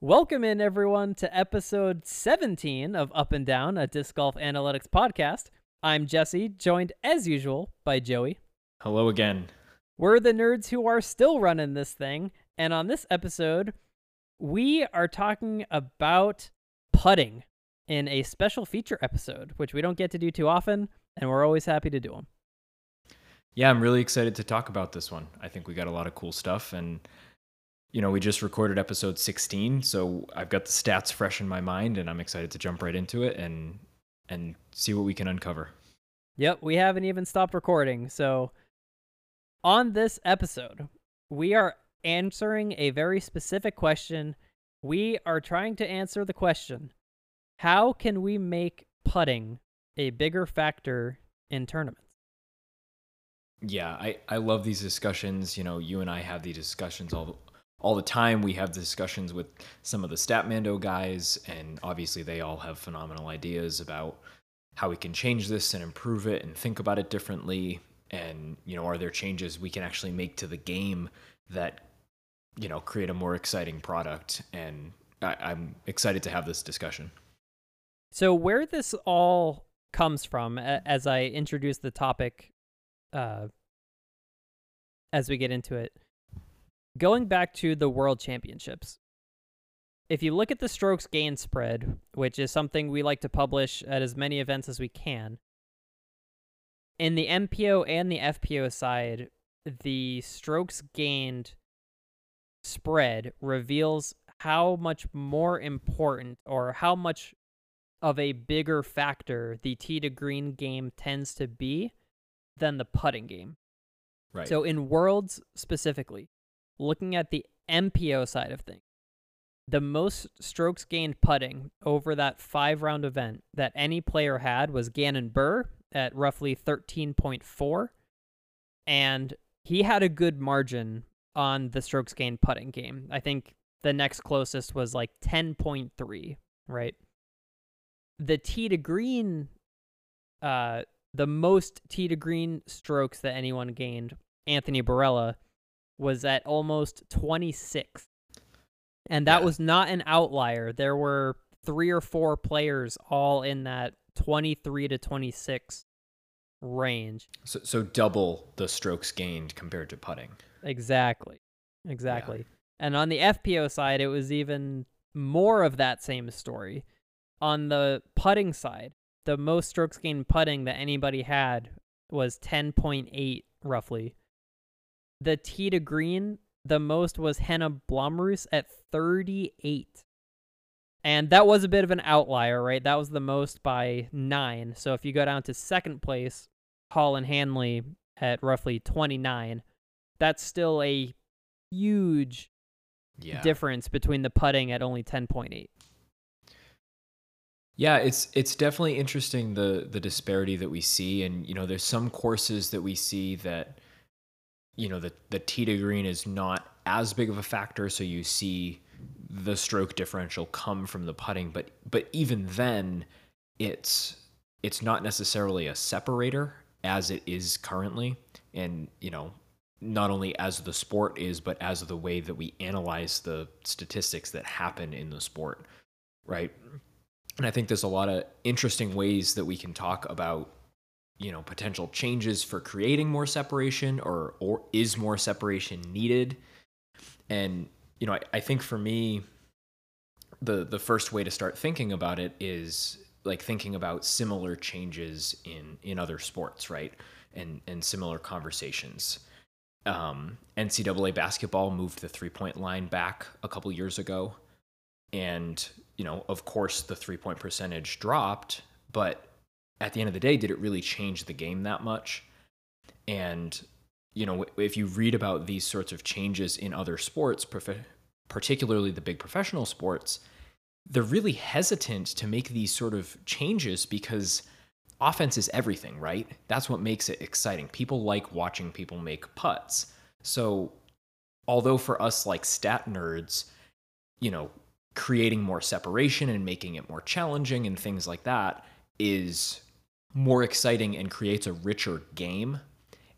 Welcome in, everyone, to episode 17 of Up and Down, a disc golf analytics podcast. I'm Jesse, joined as usual by Joey. Hello again. We're the nerds who are still running this thing, and on this episode, we are talking about putting in a special feature episode, which we don't get to do too often, and we're always happy to do them. Yeah, I'm really excited to talk about this one. I think we got a lot of cool stuff and you know, we just recorded episode 16, so I've got the stats fresh in my mind and I'm excited to jump right into it and and see what we can uncover. Yep, we haven't even stopped recording. So on this episode, we are answering a very specific question. We are trying to answer the question, how can we make putting a bigger factor in tournaments? Yeah, I, I love these discussions. You know, you and I have these discussions all all the time. We have discussions with some of the Statmando guys, and obviously they all have phenomenal ideas about how we can change this and improve it and think about it differently. And you know, are there changes we can actually make to the game that you know create a more exciting product? And I, I'm excited to have this discussion. So where this all comes from, as I introduce the topic, uh, as we get into it going back to the World Championships, if you look at the strokes gain spread, which is something we like to publish at as many events as we can, in the MPO and the FPO side, the strokes gained spread reveals how much more important or how much of a bigger factor the tee to green game tends to be than the putting game. Right. So in worlds specifically, looking at the MPO side of things, the most strokes gained putting over that five round event that any player had was Gannon Buhr at roughly 13.4. And he had a good margin on the strokes gained putting game. I think the next closest was like 10.3, right? The tee to green, uh, the most tee to green strokes that anyone gained, Anthony Barela was at almost 26. And that yeah. was not an outlier. There were three or four players all in that 23 to 26 range. So, so double the strokes gained compared to putting. Exactly. Exactly. Yeah. And on the FPO side, it was even more of that same story. On the putting side, the most strokes gained putting that anybody had was 10.8 roughly the tee to green, the most was Henna Blomroos at 38. And that was a bit of an outlier, right? That was the most by nine. So if you go down to second place, Holyn Handley at roughly 29, that's still a huge yeah. difference between the putting at only 10.8. Yeah, it's it's definitely interesting the the disparity that we see and you know there's some courses that we see that you know the the tee to green is not as big of a factor, so you see the stroke differential come from the putting. But but even then, it's it's not necessarily a separator as it is currently, and you know not only as the sport is, but as the way that we analyze the statistics that happen in the sport, right? And I think there's a lot of interesting ways that we can talk about you know potential changes for creating more separation or or is more separation needed? And you know I, I think for me the the first way to start thinking about it is like thinking about similar changes in in other sports right? And and similar conversations. Um, ncaa basketball moved the three point line back a couple years ago. And you know of course the three point percentage dropped but at the end of the day, did it really change the game that much? And, you know, if you read about these sorts of changes in other sports, particularly the big professional sports, they're really hesitant to make these sort of changes because offense is everything, right? That's what makes it exciting. People like watching people make putts. So, although for us like stat nerds, you know, creating more separation and making it more challenging and things like that is more exciting and creates a richer game,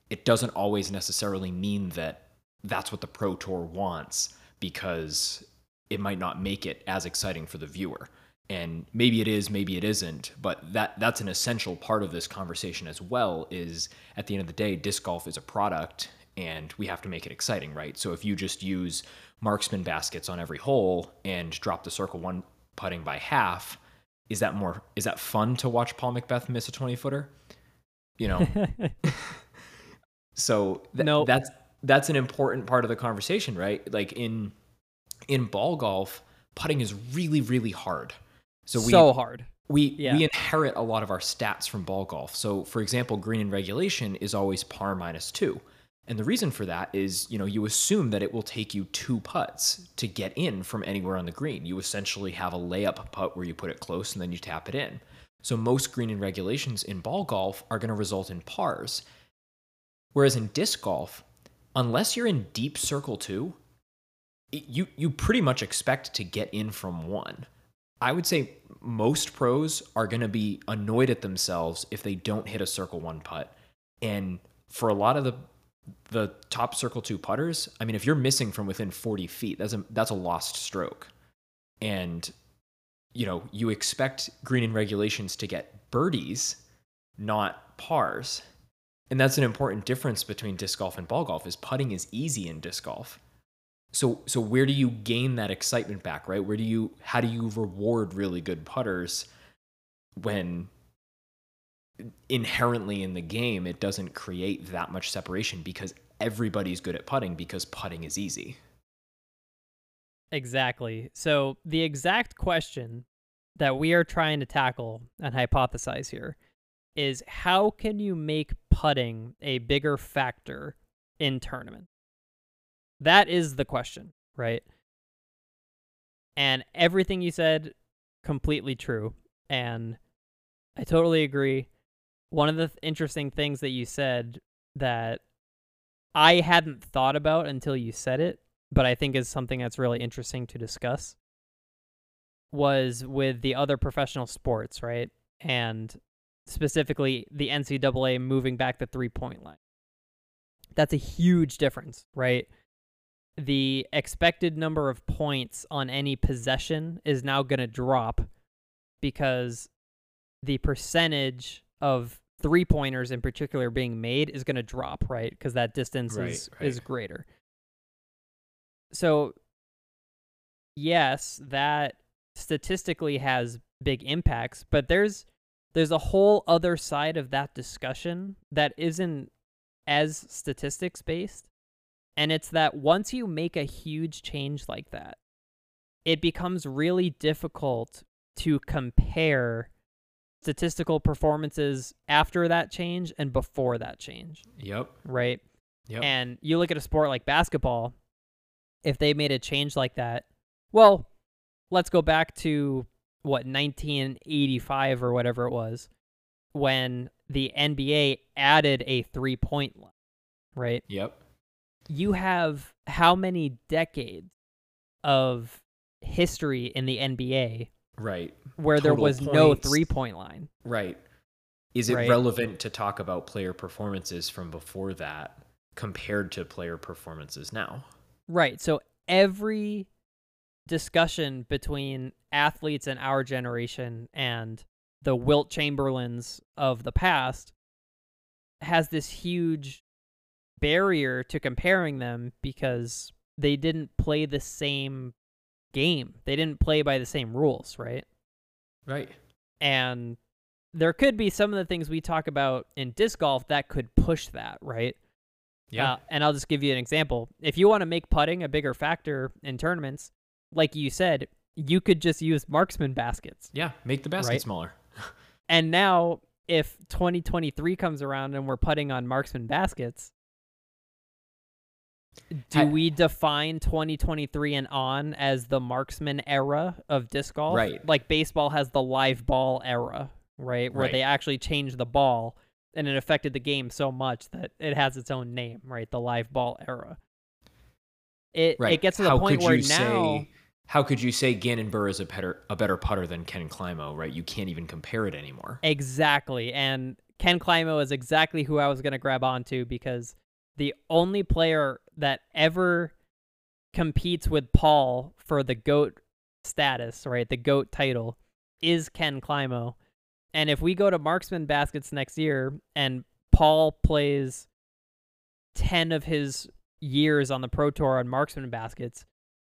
it doesn't always necessarily mean that that's what the Pro Tour wants because it might not make it as exciting for the viewer. And maybe it is, maybe it isn't, but that that's an essential part of this conversation as well is at the end of the day disc golf is a product and we have to make it exciting, right? So if you just use marksman baskets on every hole and drop the circle one putting by half, is that more is that fun to watch Paul McBeth miss a 20 footer? You know. so th- Nope. that's that's an important part of the conversation, right? Like in in ball golf, putting is really really hard. So we so hard. we Yeah. we inherit a lot of our stats from ball golf. So for example, green in regulation is always par minus 2. And the reason for that is, you know, you assume that it will take you two putts to get in from anywhere on the green. You essentially have a layup putt where you put it close and then you tap it in. So most green in regulations in ball golf are going to result in pars. Whereas in disc golf, unless you're in deep circle 2, it- you you pretty much expect to get in from one. I would say most pros are going to be annoyed at themselves if they don't hit a circle one putt. And for a lot of the the top circle two putters, I mean, if you're missing from within 40 feet, that's a that's a lost stroke. And you know, you expect green in regulations to get birdies, not pars. And that's an important difference between disc golf and ball golf is putting is easy in disc golf. So so where do you gain that excitement back, right? Where do you how do you reward really good putters when inherently in the game it doesn't create that much separation because everybody's good at putting because putting is easy. Exactly. So the exact question that we are trying to tackle and hypothesize here is how can you make putting a bigger factor in tournament? That is the question, right? And everything you said completely true and I totally agree. One of the th- interesting things that you said that I hadn't thought about until you said it, but I think is something that's really interesting to discuss was with the other professional sports, right? And specifically the NCAA moving back the three point line. That's a huge difference, right? The expected number of points on any possession is now going to drop because the percentage of three pointers in particular being made is going to drop, right? Because that distance Right, is right. is greater. So, yes, that statistically has big impacts, but there's there's a whole other side of that discussion that isn't as statistics based, and it's that once you make a huge change like that, it becomes really difficult to compare statistical performances after that change and before that change, Yep. right? Yep. And you look at a sport like basketball, if they made a change like that, well, let's go back to what 1985 or whatever it was when the NBA added a three-point line, right? yep. You have how many decades of history in the NBA Right. where there was no three-point line? Right. Is it Right. relevant to talk about player performances from before that compared to player performances now? Right. So every discussion between athletes in our generation and the Wilt Chamberlains of the past has this huge barrier to comparing them because they didn't play the same game. They didn't play by the same rules, right? Right. And there could be some of the things we talk about in disc golf that could push that, right? Yeah. Uh, and I'll just give you an example. If you want to make putting a bigger factor in tournaments, like you said, you could just use marksman baskets. yeah. Make the basket Right. smaller. And now, if 2023 comes around and we're putting on marksman baskets, do I- we define 2023 and on as the marksman era of disc golf? Right. Like baseball has the live ball era, right? Where Right. they actually changed the ball and it affected the game so much that it has its own name, right? The live ball era. It Right. it gets to the how point could where you now say how could you say Gannon Buhr is a better a better putter than Ken Climo, right? You can't even compare it anymore. Exactly. And Ken Climo is exactly who I was going to grab onto because the only player that ever competes with Paul for the goat status, right? The goat title is Ken Climo. And if we go to marksman baskets next year and Paul plays 10 of his years on the pro tour on marksman baskets,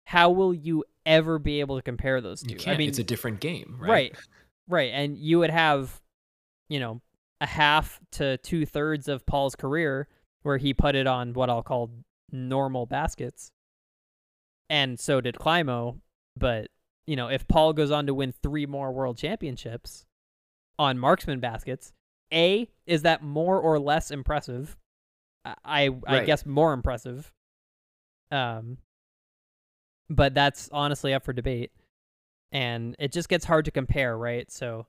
how will you ever be able to compare those two? I mean, it's a different game, right? right, right, and you would have, you know, a half to two thirds of Paul's career where he put it on what I'll call normal baskets, and so did Climo. But you know, if Paul goes on to win three more world championships on marksman baskets, a is that more or less impressive? I I, I guess more impressive. Um, but that's honestly up for debate, and it just gets hard to compare, right? So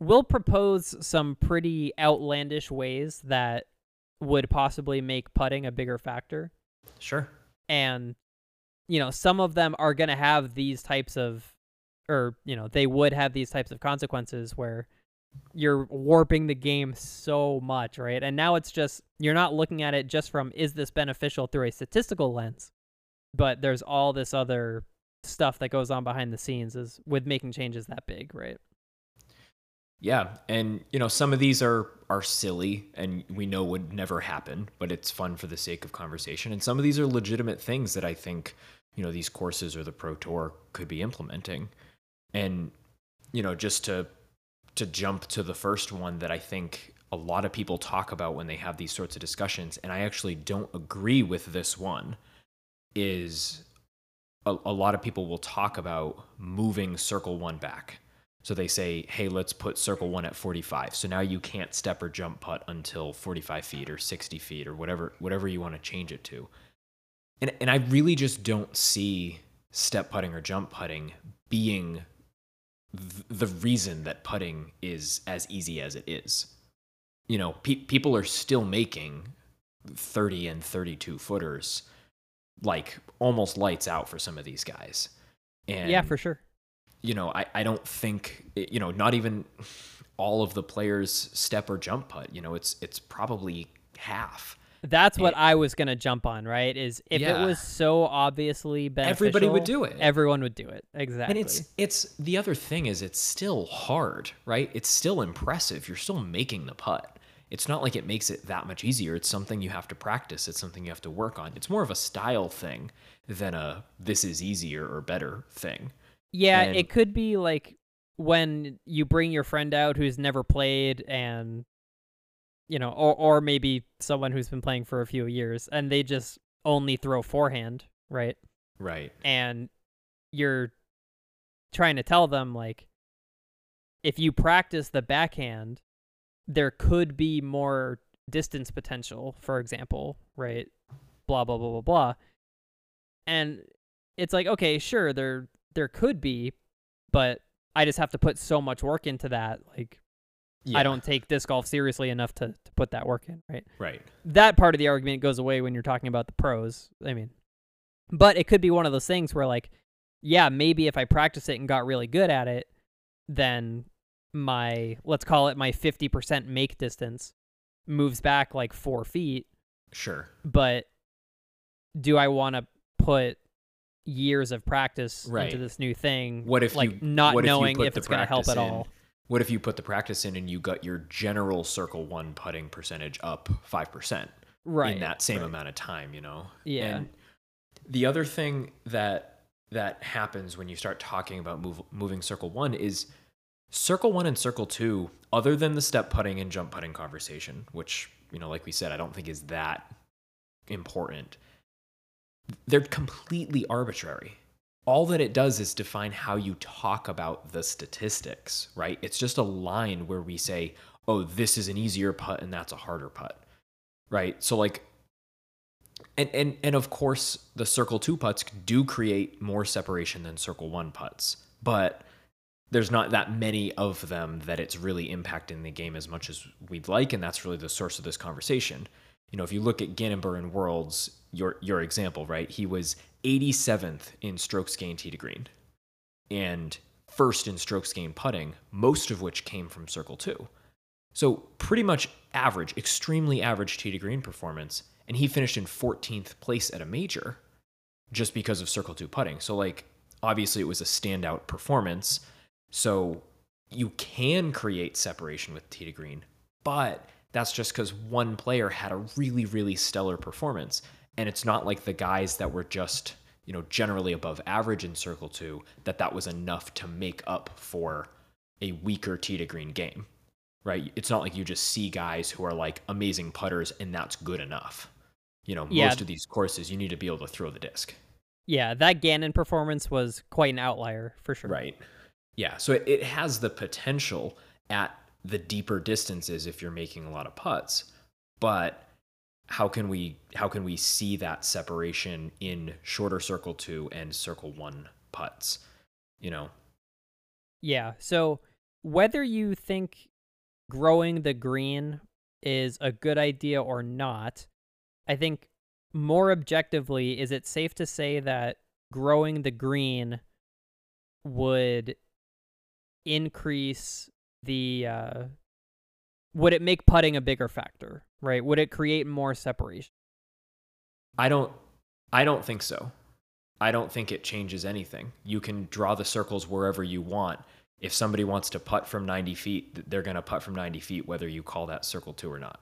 we'll propose some pretty outlandish ways that would possibly make putting a bigger factor. Sure. and you know some of them are going to have these types of or you know they would have these types of consequences where you're warping the game so much right? And now it's just you're not looking at it just from is this beneficial through a statistical lens? But there's all this other stuff that goes on behind the scenes is with making changes that big right Yeah, and you know some of these are are silly and we know would never happen, but it's fun for the sake of conversation. And some of these are legitimate things that I think you know these courses or the pro tour could be implementing. And you know just to to jump to the first one that I think a lot of people talk about when they have these sorts of discussions, and I actually don't agree with this one, is a, a lot of people will talk about moving circle one back. So they say, hey, let's put circle one at 45. So now you can't step or jump putt until 45 feet or 60 feet or whatever whatever you want to change it to. And and I really just don't see step putting or jump putting being th- the reason that putting is as easy as it is. You know, pe- people are still making 30 and 32 footers like almost lights out for some of these guys. And yeah for sure you know, I, I don't think you know, not even all of the players step or jump putt. You know, it's it's probably half. that's what And- i was going to jump on right is if Yeah. it was so obviously beneficial Everybody would do it. everyone would do it exactly And it's it's the other thing is it's still hard, right? It's still impressive. You're still making the putt. It's not like it makes it that much easier. It's something you have to practice. It's something you have to work on. It's more of a style thing than a this is easier or better thing. Yeah, And- it could be like when you bring your friend out who's never played and you know, or or maybe someone who's been playing for a few years and they just only throw forehand, right? Right. And you're trying to tell them like if you practice the backhand, there could be more distance potential, for example, right? Blah blah blah blah blah. And it's like, okay, sure, there there could be, but I just have to put so much work into that. Like I don't take disc golf seriously enough to, to put that work in, right? Right. that part of the argument goes away when you're talking about the pros. I mean, but it could be one of those things where, like, yeah, maybe if I practice it and got really good at it, then my, let's call it my 50% make distance moves back like four feet. Sure. But do I want to put years of practice Right. into this new thing? What if like you not if knowing if the it's going to help at in? all? What if you put the practice in and you got your general circle one putting percentage up five percent Right. in that same right. amount of time? You know. Yeah. And the other thing that that happens when you start talking about move, moving circle one is circle one and circle two. Other than the step putting and jump putting conversation, which you know, like we said, I don't think is that important. They're completely arbitrary all that it does is define how you talk about the statistics, right? It's just a line where we say, oh, this is an easier putt and that's a harder putt, right? So, like, and, and, and of course, the circle two putts do create more separation than circle one putts, but there's not that many of them that it's really impacting the game as much as we'd like. And that's really the source of this conversation. You know, if you look at Gannon Buhr in Worlds, your, your example, right? He was 87th in strokes gained tee to green and first in strokes gained putting, most of which came from circle two. So pretty much average, extremely average tee to green performance. And he finished in 14th place at a major just because of circle two putting. So like obviously it was a standout performance. So you can create separation with tee to green, but that's just because one player had a really, really stellar performance. And it's not like the guys that were just, you know, generally above average in circle two, that that was enough to make up for a weaker tee to green game, right? It's not like you just see guys who are like amazing putters and that's good enough. You know, Yeah. most of these courses, you need to be able to throw the disc. Yeah, that Gannon performance was quite an outlier for sure. Right. Yeah. So it, it has the potential at the deeper distances if you're making a lot of putts. But how can we how can we see that separation in shorter circle two and circle one putts? You know? Yeah. So whether you think growing the green is a good idea or not, I think more objectively, is it safe to say that growing the green would increase the uh would it make putting a bigger factor, right? Would it create more separation? I don't I don't think so. I don't think it changes anything. You can draw the circles wherever you want. If somebody wants to putt from 90 feet, they're going to putt from 90 feet, whether you call that circle two or not.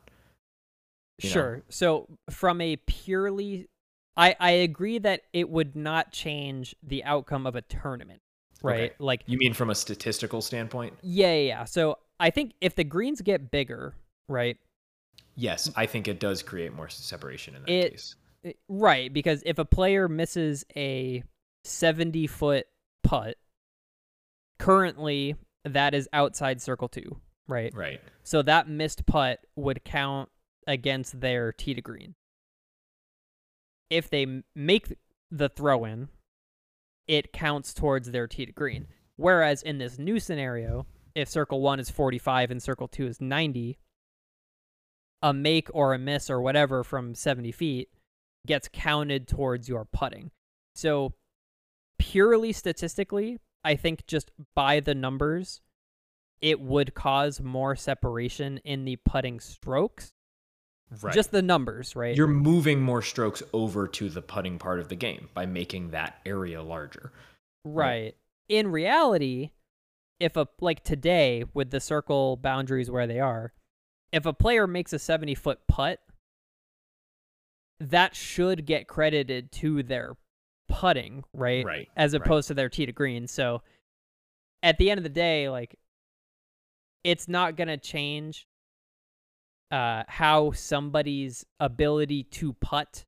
You know? Sure. So from a purely I I agree that it would not change the outcome of a tournament, right? Okay. Like You mean from a statistical standpoint? yeah, yeah, yeah. So I think if the greens get bigger, right? Yes, I think it does create more separation in that It- case. Right, because if a player misses a 70 foot putt, currently that is outside circle 2, right? Right. So that missed putt would count against their tee to green. If they make the throw in, it counts towards their tee to green. Whereas in this new scenario, if circle one is 45 and circle two is 90, a make or a miss or whatever from 70 feet gets counted towards your putting. So, purely statistically, I think just by the numbers, it would cause more separation in the putting strokes. Right. Just the numbers, right? you're moving more strokes over to the putting part of the game by making that area larger. right. In reality, if a like today with the circle boundaries where they are, if a player makes a 70 foot putt, that should get credited to their putting, right? Right. As right. opposed to their tee to green. So at the end of the day, like it's not gonna change uh how somebody's ability to putt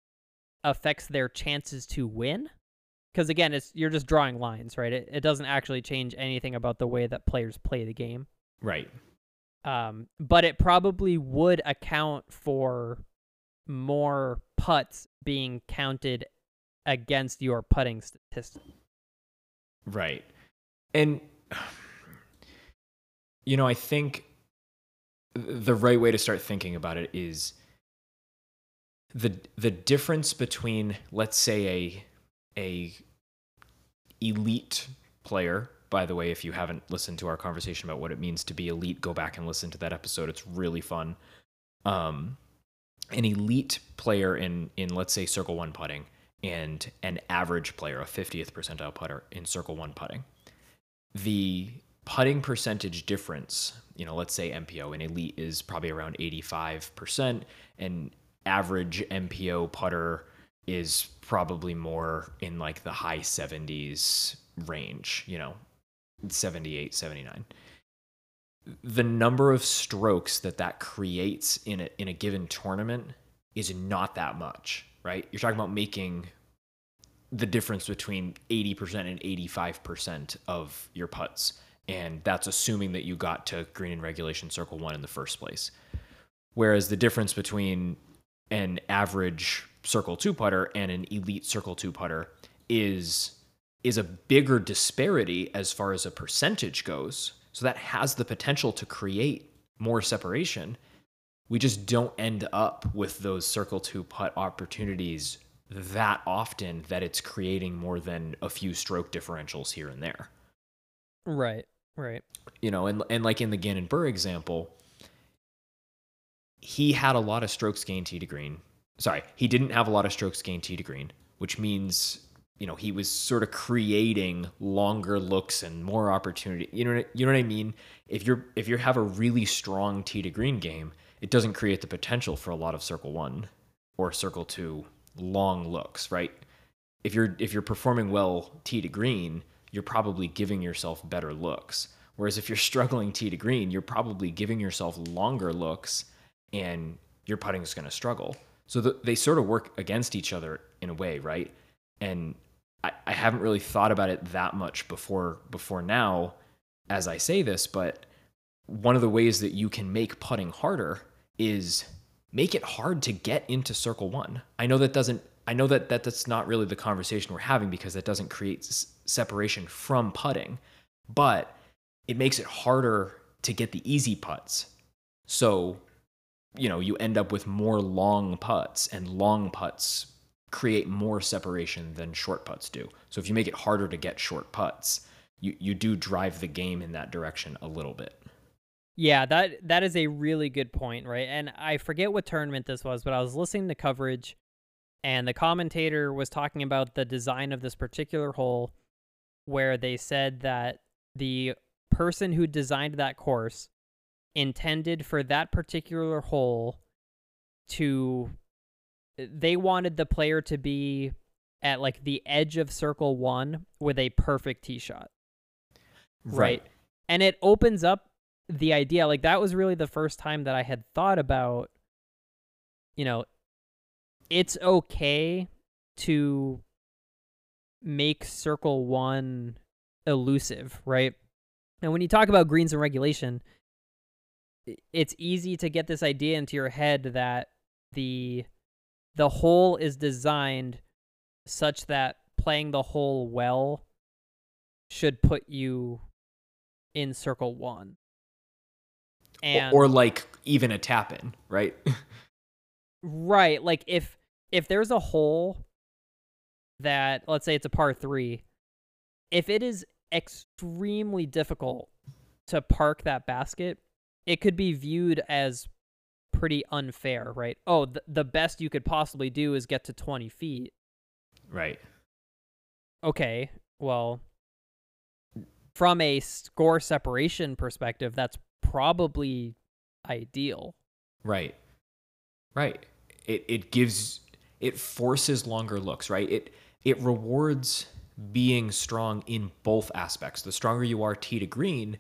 affects their chances to win. Because again, it's you're just drawing lines, right? It, it doesn't actually change anything about the way that players play the game. Right. Um, but it probably would account for more putts being counted against your putting statistic. Right. And you know, I think the right way to start thinking about it is the the difference between let's say a a elite player by the way if you haven't listened to our conversation about what it means to be elite go back and listen to that episode. It's really fun. Um an elite player in in let's say circle 1 putting and an average player a 50th percentile putter in circle 1 putting. The putting percentage difference, you know, let's say MPO and elite is probably around 85%, and average MPO putter is probably more in like the high 70s range, you know, 78, 79. The number of strokes that that creates in a, in a given tournament is not that much, right? You're talking about making the difference between 80% and 85% of your putts. And that's assuming that you got to green and regulation circle one in the first place. Whereas the difference between an average circle two putter and an elite circle two putter is is a bigger disparity as far as a percentage goes. So that has the potential to create more separation. We just don't end up with those circle two putt opportunities that often that it's creating more than a few stroke differentials here and there. Right, right. You know, and and like in the Gannon Buhr example, he had a lot of strokes gained tee to green. Sorry, he didn't have a lot of strokes gained tee to green, which means you know, he was sort of creating longer looks and more opportunity. You know, you know what I mean? If you're if you have a really strong tee to green game, it doesn't create the potential for a lot of circle one or circle two long looks, right? If you're if you're performing well tee to green, you're probably giving yourself better looks. Whereas if you're struggling tee to green, you're probably giving yourself longer looks and your putting is going to struggle. So the, they sort of work against each other in a way, right? And I, I haven't really thought about it that much before before now as I say this, but one of the ways that you can make putting harder is make it hard to get into circle one. I know that doesn't I know that, that that's not really the conversation we're having because that doesn't create separation from putting, but it makes it harder to get the easy putts. So, you know, you end up with more long putts, and long putts create more separation than short putts do. So if you make it harder to get short putts, you, you do drive the game in that direction a little bit. Yeah, that that is a really good point, right? And I forget what tournament this was, but I was listening to coverage and the commentator was talking about the design of this particular hole where they said that the person who designed that course intended for that particular hole to they wanted the player to be at like the edge of circle 1 with a perfect tee shot. Right. right? And it opens up the idea like that was really the first time that I had thought about you know it's okay to make circle 1 elusive, right? And when you talk about greens and regulation, it's easy to get this idea into your head that the the hole is designed such that playing the hole well should put you in circle 1. And or, or like even a tap in, right? right, like if if there's a hole that let's say it's a par 3, if it is extremely difficult to park that basket, it could be viewed as pretty unfair, right? Oh, th- the best you could possibly do is get to 20 feet. Right. Okay, well, from a score separation perspective, that's probably ideal. Right. Right. It it gives it forces longer looks, right? It it rewards being strong in both aspects. The stronger you are tee to green,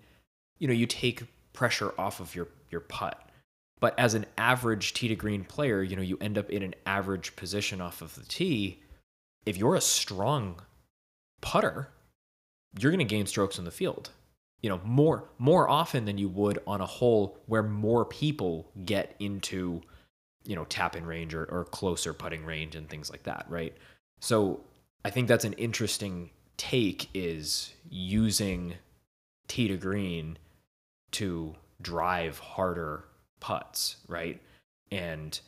you know, you take pressure off of your your putt. But as an average tee to green player, you know, you end up in an average position off of the tee. If you're a strong putter, you're going to gain strokes in the field. You know, more more often than you would on a hole where more people get into, you know, tap in range or, or closer putting range and things like that, right? So I think that's an interesting take is using tee to green to drive harder putts, right? And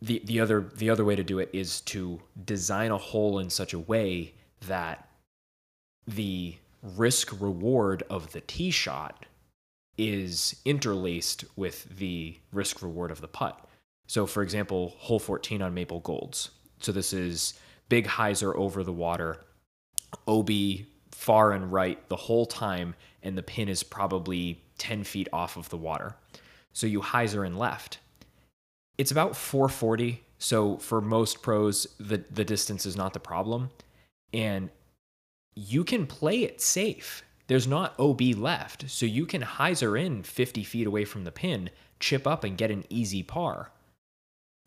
the the other the other way to do it is to design a hole in such a way that the risk reward of the tee shot is interlaced with the risk reward of the putt. So for example, hole 14 on Maple Golds. So this is big hyzer over the water, OB far and right the whole time, and the pin is probably 10 feet off of the water. So you hyzer in left. It's about 440. So for most pros, the, the distance is not the problem. And you can play it safe. There's not OB left. So you can hyzer in 50 feet away from the pin, chip up, and get an easy par.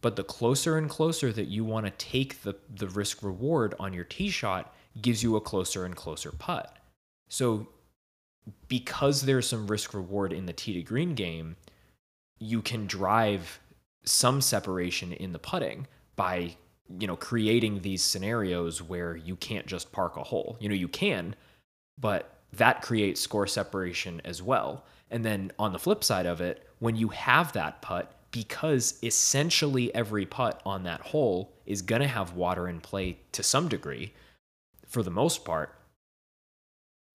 But the closer and closer that you want to take the, the risk reward on your tee shot gives you a closer and closer putt. So because there's some risk reward in the tee to green game, you can drive some separation in the putting by you know creating these scenarios where you can't just park a hole. You know you can, but that creates score separation as well. And then on the flip side of it, when you have that putt, because essentially every putt on that hole is going to have water in play to some degree for the most part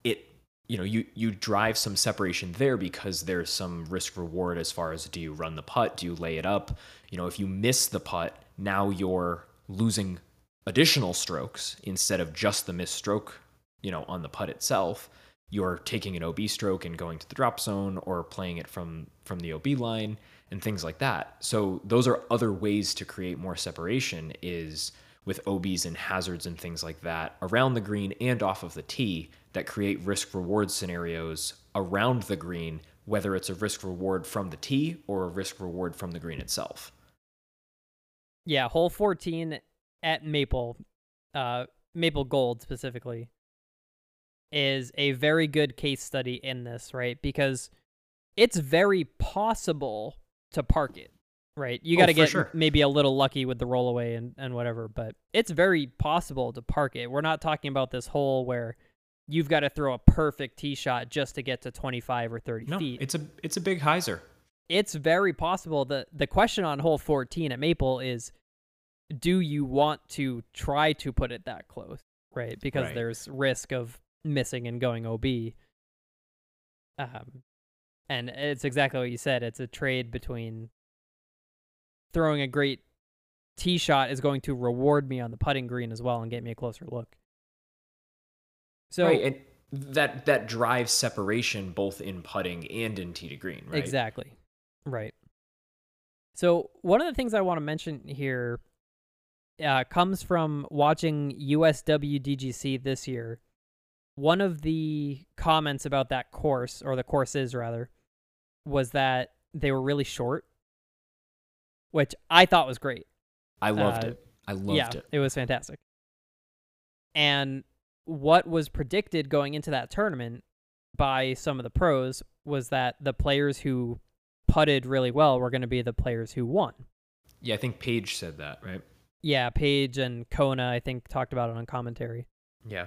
it you know you you drive some separation there because there's some risk reward as far as do you run the putt do you lay it up? You know if you miss the putt now you're losing additional strokes instead of just the missed stroke, you know, on the putt itself, you're taking an OB stroke and going to the drop zone or playing it from from the OB line and things like that. So those are other ways to create more separation is with OBs and hazards and things like that around the green and off of the tee that create risk reward scenarios around the green, whether it's a risk reward from the tee or a risk reward from the green itself. Yeah, hole 14 at Maple, uh, Maple Gold specifically, is a very good case study in this, right? Because it's very possible to park it, right? You got to Oh, get sure. maybe a little lucky with the rollaway and, and whatever, but it's very possible to park it. We're not talking about this hole where you've got to throw a perfect tee shot just to get to 25 or 30 No, feet. it's a it's a big hyzer. it's very possible that the question on hole 14 at Maple is do you want to try to put it that close, right? Because Right. there's risk of missing and going OB. Um, and it's exactly what you said. It's a trade between throwing a great tee shot is going to reward me on the putting green as well and get me a closer look. So right, and that that drives separation both in putting and in tee to green, right? Exactly. Right. So one of the things I want to mention here uh, comes from watching USWDGC this year. One of the comments about that course, or the courses rather, was that they were really short, which I thought was great. I loved Uh, it. I loved yeah, it. it was fantastic. And what was predicted going into that tournament by some of the pros was that the players who putted really well were going to be the players who won. Yeah, I think Paige said that, right? Yeah, Paige and Kona, I think, talked about it on commentary. Yeah.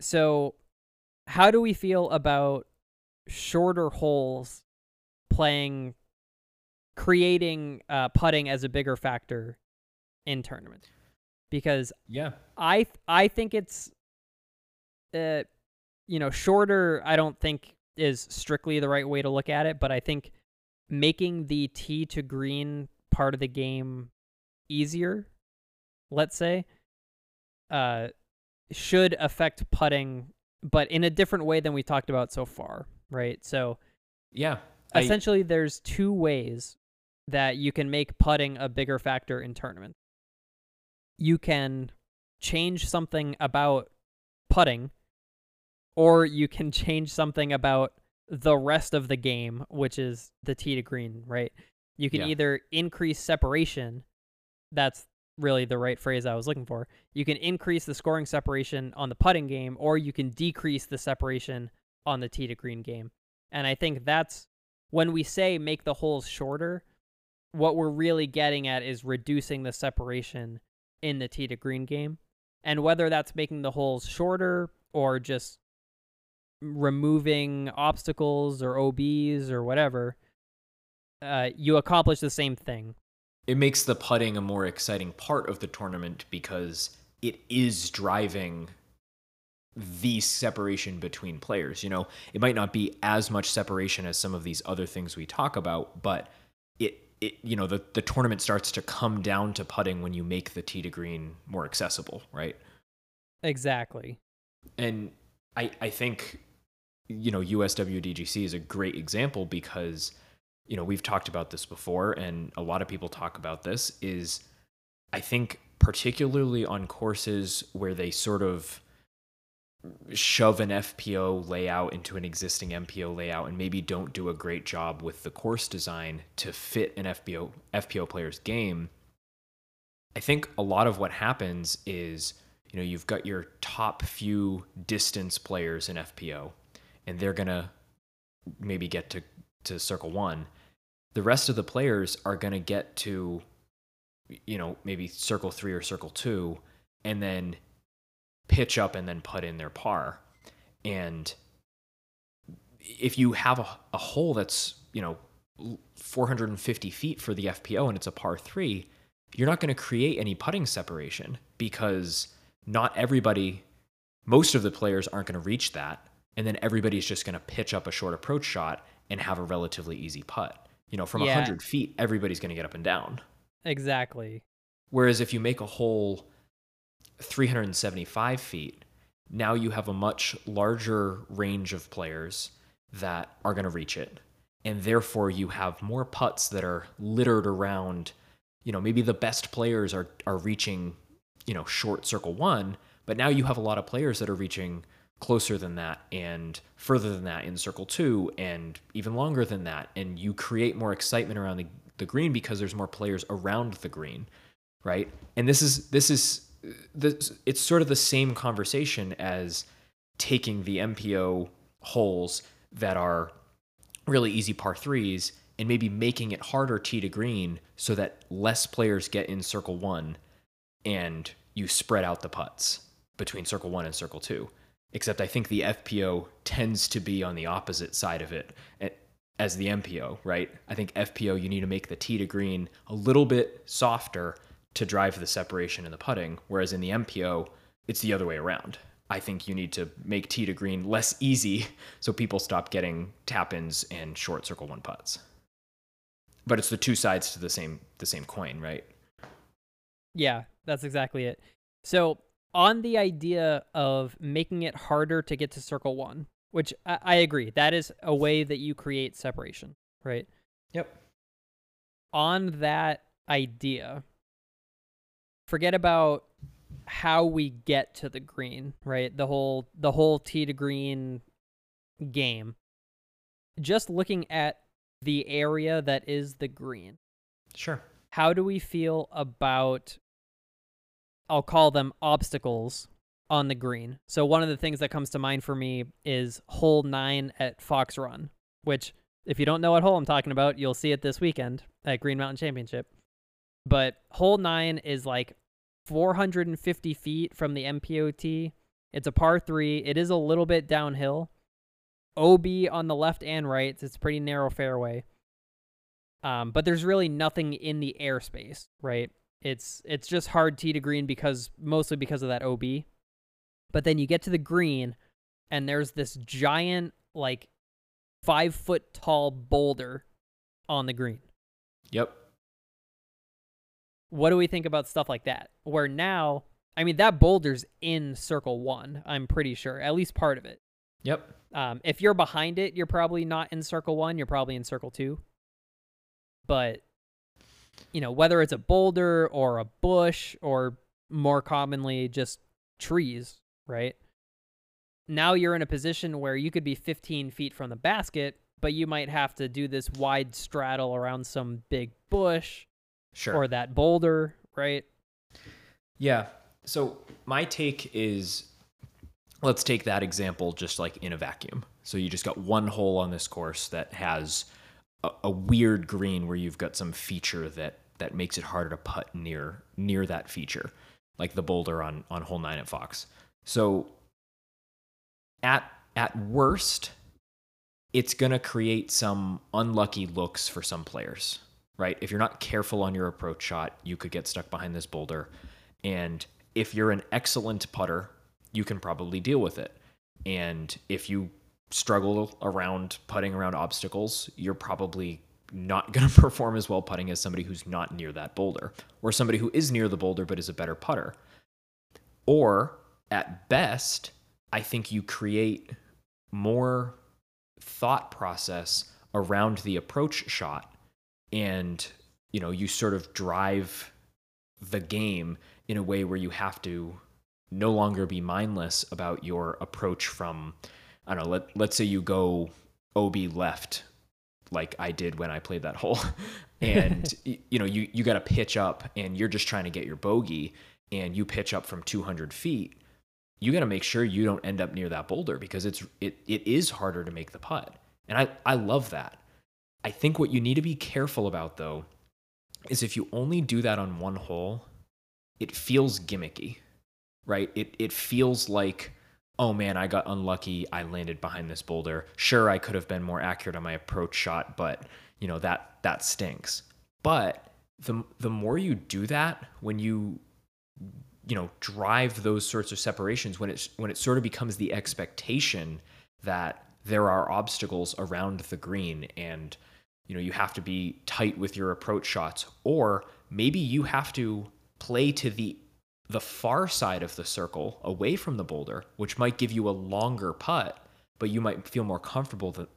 So, how do we feel about shorter holes playing, creating uh, putting as a bigger factor in tournaments? Because Yeah. I th- I think it's uh you know, shorter I don't think is strictly the right way to look at it, but I think making the tee to green part of the game easier, let's say, uh should affect putting but in a different way than we talked about so far, right? So Yeah. I- essentially there's two ways that you can make putting a bigger factor in tournaments. You can change something about putting or you can change something about the rest of the game, which is the tee to green, right? You can Yeah. either increase separation, that's really the right phrase I was looking for. You can increase the scoring separation on the putting game, or you can decrease the separation on the tee to green game. And I think that's when we say make the holes shorter, what we're really getting at is reducing the separation in the tee to green game. And whether that's making the holes shorter or just removing obstacles or OBs or whatever, uh, you accomplish the same thing. it makes the putting a more exciting part of the tournament because it is driving the separation between players. You know, it might not be as much separation as some of these other things we talk about, but it it you know the the tournament starts to come down to putting when you make the tee to green more accessible, right? Exactly. and I I think you know USWDGC is a great example because you know we've talked about this before and a lot of people talk about this is I think particularly on courses where they sort of shove an FPO layout into an existing MPO layout and maybe don't do a great job with the course design to fit an FPO FPO player's game. I think a lot of what happens is you know you've got your top few distance players in FPO and they're going to maybe get to to circle 1 the rest of the players are going to get to you know maybe circle 3 or circle 2 and then pitch up and then put in their par and if you have a, a hole that's you know 450 feet for the FPO and it's a par 3 you're not going to create any putting separation because not everybody most of the players aren't going to reach that and then everybody's just going to pitch up a short approach shot and have a relatively easy putt you know from Yeah. 100 feet everybody's going to get up and down Exactly. whereas if you make a hole 375 feet, now you have a much larger range of players that are going to reach it. And therefore, you have more putts that are littered around. You know, maybe the best players are, are reaching, you know, short circle one, but now you have a lot of players that are reaching closer than that and further than that in circle two and even longer than that. And you create more excitement around the, the green because there's more players around the green, right? And this is this is this, it's sort of the same conversation as taking the MPO holes that are really easy par threes and maybe making it harder tee to green so that less players get in circle one and you spread out the putts between circle one and circle two. Except I think the FPO tends to be on the opposite side of it eh, as the MPO, right? I think FPO, you need to make the tee to green a little bit softer to drive the separation in the putting, whereas in the MPO, it's the other way around. I think you need to make tee to green less easy so people stop getting tap ins and short circle one putts. But it's the two sides to the same the same coin, right? Yeah, that's exactly it. So on the idea of making it harder to get to circle one, which I, I agree, that is a way that you create separation, right? Yep. On that idea, forget about how we get to the green, right? The whole the whole tee to green game. Just looking at the area that is the green. Sure. How do we feel about I'll call them obstacles on the green. So one of the things that comes to mind for me is hole 9 at Fox Run, which if you don't know what hole I'm talking about, you'll see it this weekend at Green Mountain Championship. But hole 9 is like 450 feet from the MPO tee. It's a par three. It is a little bit downhill. OB on the left and right. It's a pretty narrow fairway. Um, but there's really nothing in the airspace, right? It's it's just hard tee to green because mostly because of that OB. But then you get to the green, and there's this giant like five foot tall boulder on the green. Yep what do we think about stuff like that? Where now, I mean, that boulder's in circle one, I'm pretty sure, at least part of it. Yep. Um, if you're behind it, you're probably not in circle one, you're probably in circle two. But, you know, whether it's a boulder or a bush or more commonly just trees, right? Now you're in a position where you could be 15 feet from the basket, but you might have to do this wide straddle around some big bush Sure. Or that boulder, right? Yeah. So my take is let's take that example just like in a vacuum. So you just got one hole on this course that has a, a, weird green where you've got some feature that that makes it harder to putt near near that feature, like the boulder on on hole 9 at Fox. So at at worst it's going to create some unlucky looks for some players right? If you're not careful on your approach shot, you could get stuck behind this boulder. And if you're an excellent putter, you can probably deal with it. And if you struggle around putting around obstacles, you're probably not going to perform as well putting as somebody who's not near that boulder or somebody who is near the boulder but is a better putter. Or at best, I think you create more thought process around the approach shot and you know you sort of drive the game in a way where you have to no longer be mindless about your approach from I don't know, let let's say you go OB left like I did when I played that hole. and you know, you you got to pitch up and you're just trying to get your bogey and you pitch up from 200 feet. You got to make sure you don't end up near that boulder because it's it it is harder to make the putt. And I I love that. I think what you need to be careful about though is if you only do that on one hole, it feels gimmicky, right? It it feels like, oh man, I got unlucky. I landed behind this boulder. Sure, I could have been more accurate on my approach shot, but you know that that stinks. But the the more you do that, when you you know drive those sorts of separations, when it's when it sort of becomes the expectation that there are obstacles around the green and you know you have to be tight with your approach shots or maybe you have to play to the the far side of the circle away from the boulder, which might give you a longer putt, but you might feel more comfortable that,